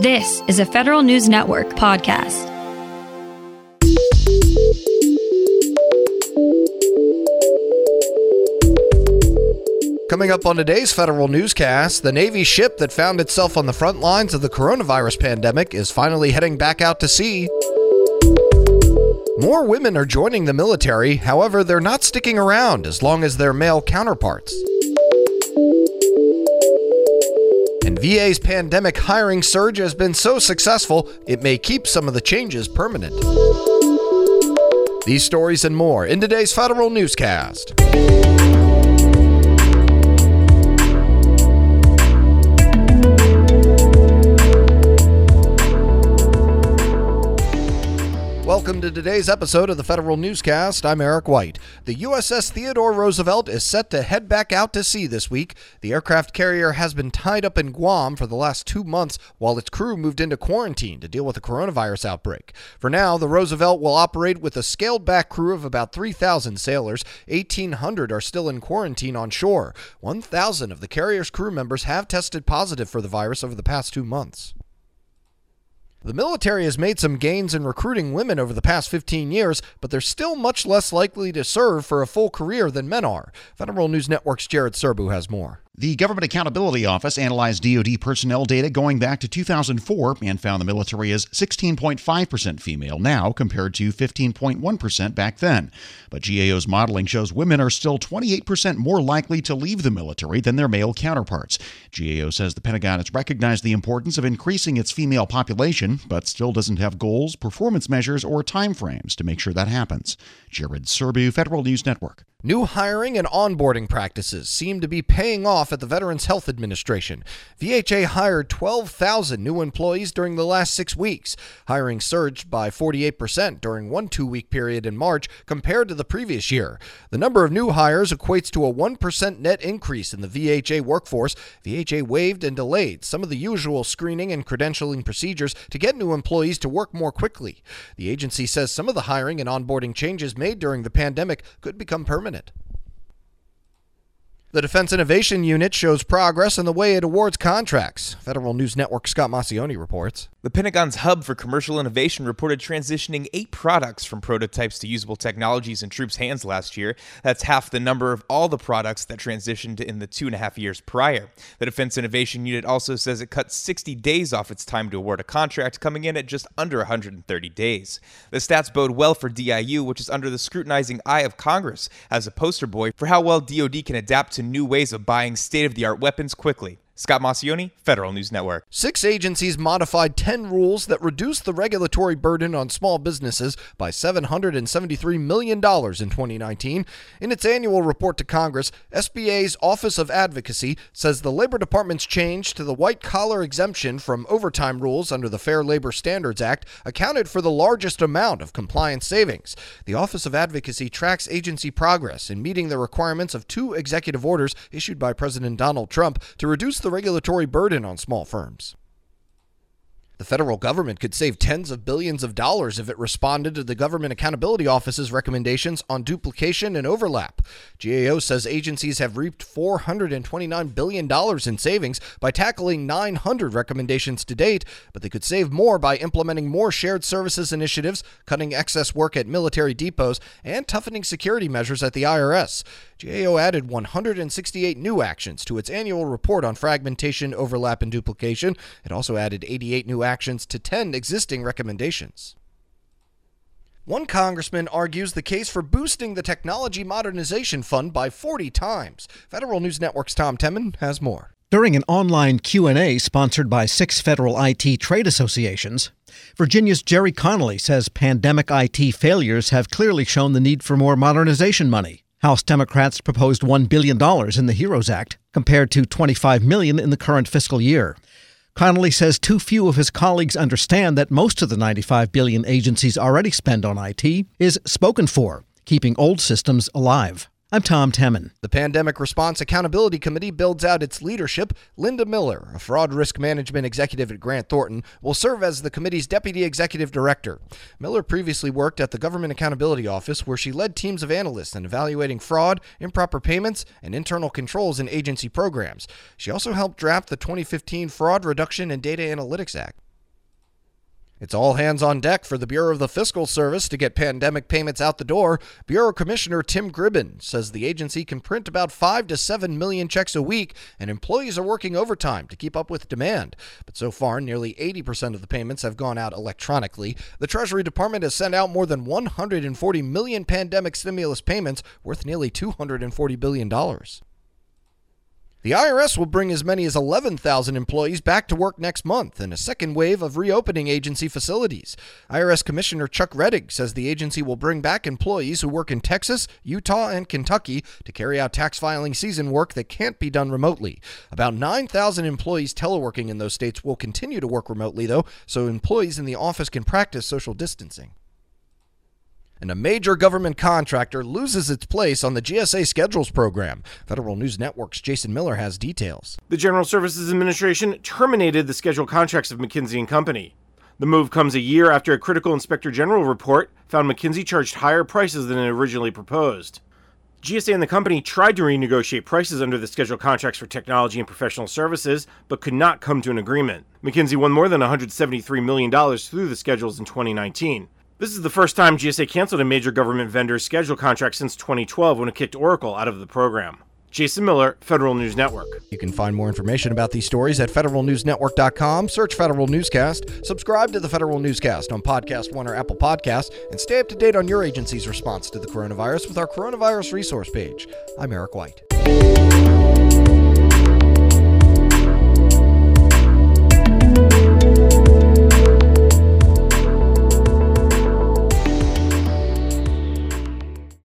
This is a Federal News Network podcast. Coming up on today's Federal Newscast, the Navy ship that found itself on the front lines of the coronavirus pandemic is finally heading back out to sea. More women are joining the military, however, they're not sticking around as long as their male counterparts. VA's pandemic hiring surge has been so successful, it may keep some of the changes permanent. These stories and more in today's Federal Newscast. Welcome to today's episode of the Federal Newscast. I'm Eric White. The USS Theodore Roosevelt is set to head back out to sea this week. The aircraft carrier has been tied up in Guam for the last two months while its crew moved into quarantine to deal with the coronavirus outbreak. For now, the Roosevelt will operate with a scaled back crew of about 3,000 sailors. 1,800 are still in quarantine on shore. 1,000 of the carrier's crew members have tested positive for the virus over the past two months. The military has made some gains in recruiting women over the past 15 years, but they're still much less likely to serve for a full career than men are. Federal News Network's Jared Serbu has more. The Government Accountability Office analyzed DoD personnel data going back to 2004 and found the military is 16.5% female now compared to 15.1% back then. But GAO's modeling shows women are still 28% more likely to leave the military than their male counterparts. GAO says the Pentagon has recognized the importance of increasing its female population, but still doesn't have goals, performance measures, or timeframes to make sure that happens. Jared Serbu, Federal News Network. New hiring and onboarding practices seem to be paying off at the Veterans Health Administration. VHA hired 12,000 new employees during the last six weeks. Hiring surged by 48% during one two week period in March compared to the previous year. The number of new hires equates to a 1% net increase in the VHA workforce. VHA waived and delayed some of the usual screening and credentialing procedures to get new employees to work more quickly. The agency says some of the hiring and onboarding changes made during the pandemic could become permanent permanent. The Defense Innovation Unit shows progress in the way it awards contracts. Federal News Network Scott Maucione reports. The Pentagon's Hub for Commercial Innovation reported transitioning eight products from prototypes to usable technologies in troops' hands last year. That's half the number of all the products that transitioned in the two and a half years prior. The Defense Innovation Unit also says it cut 60 days off its time to award a contract, coming in at just under 130 days. The stats bode well for DIU, which is under the scrutinizing eye of Congress as a poster boy for how well DoD can adapt to new ways of buying state of the art weapons quickly. Scott Maucione, Federal News Network. Six agencies modified 10 rules that reduced the regulatory burden on small businesses by $773 million in 2019. In its annual report to Congress, SBA's Office of Advocacy says the Labor Department's change to the white collar exemption from overtime rules under the Fair Labor Standards Act accounted for the largest amount of compliance savings. The Office of Advocacy tracks agency progress in meeting the requirements of two executive orders issued by President Donald Trump to reduce the the regulatory burden on small firms. The federal government could save tens of billions of dollars if it responded to the Government Accountability Office's recommendations on duplication and overlap. GAO says agencies have reaped $429 billion in savings by tackling 900 recommendations to date, but they could save more by implementing more shared services initiatives, cutting excess work at military depots, and toughening security measures at the IRS. GAO added 168 new actions to its annual report on fragmentation, overlap, and duplication. It also added 88 new actions to 10 existing recommendations. One congressman argues the case for boosting the Technology Modernization Fund by 40 times. Federal News Network's Tom Temin has more. During an online Q&A sponsored by six federal IT trade associations, Virginia's Gerry Connolly says pandemic IT failures have clearly shown the need for more modernization money. House Democrats proposed $1 billion in the HEROES Act, compared to 25 million in the current fiscal year. Connolly says too few of his colleagues understand that most of the 95 billion agencies already spend on IT is spoken for, keeping old systems alive. I'm Tom Temin. The Pandemic Response Accountability Committee builds out its leadership. Linda Miller, a fraud risk management executive at Grant Thornton, will serve as the committee's deputy executive director. Miller previously worked at the Government Accountability Office, where she led teams of analysts in evaluating fraud, improper payments, and internal controls in agency programs. She also helped draft the 2015 Fraud Reduction and Data Analytics Act. It's all hands on deck for the Bureau of the Fiscal Service to get pandemic payments out the door. Bureau Commissioner Tim Gribben says the agency can print about 5 to 7 million checks a week, and employees are working overtime to keep up with demand. But so far, nearly 80% of the payments have gone out electronically. The Treasury Department has sent out more than 140 million pandemic stimulus payments worth nearly $240 billion. The IRS will bring as many as 11,000 employees back to work next month in a second wave of reopening agency facilities. IRS Commissioner Chuck Rettig says the agency will bring back employees who work in Texas, Utah, and Kentucky to carry out tax filing season work that can't be done remotely. About 9,000 employees teleworking in those states will continue to work remotely, though, so employees in the office can practice social distancing and a major government contractor loses its place on the GSA Schedules program. Federal News Network's Jason Miller has details. The General Services Administration terminated the schedule contracts of McKinsey and Company. The move comes a year after a critical inspector general report found McKinsey charged higher prices than originally proposed. GSA and the company tried to renegotiate prices under the scheduled contracts for technology and professional services, but could not come to an agreement. McKinsey won more than $173 million through the schedules in 2019. This is the first time GSA canceled a major government vendor's schedule contract since 2012 when it kicked Oracle out of the program. Jason Miller, Federal News Network. You can find more information about these stories at federalnewsnetwork.com. Search Federal Newscast, subscribe to the Federal Newscast on Podcast One or Apple Podcasts, and stay up to date on your agency's response to the coronavirus with our coronavirus resource page. I'm Eric White.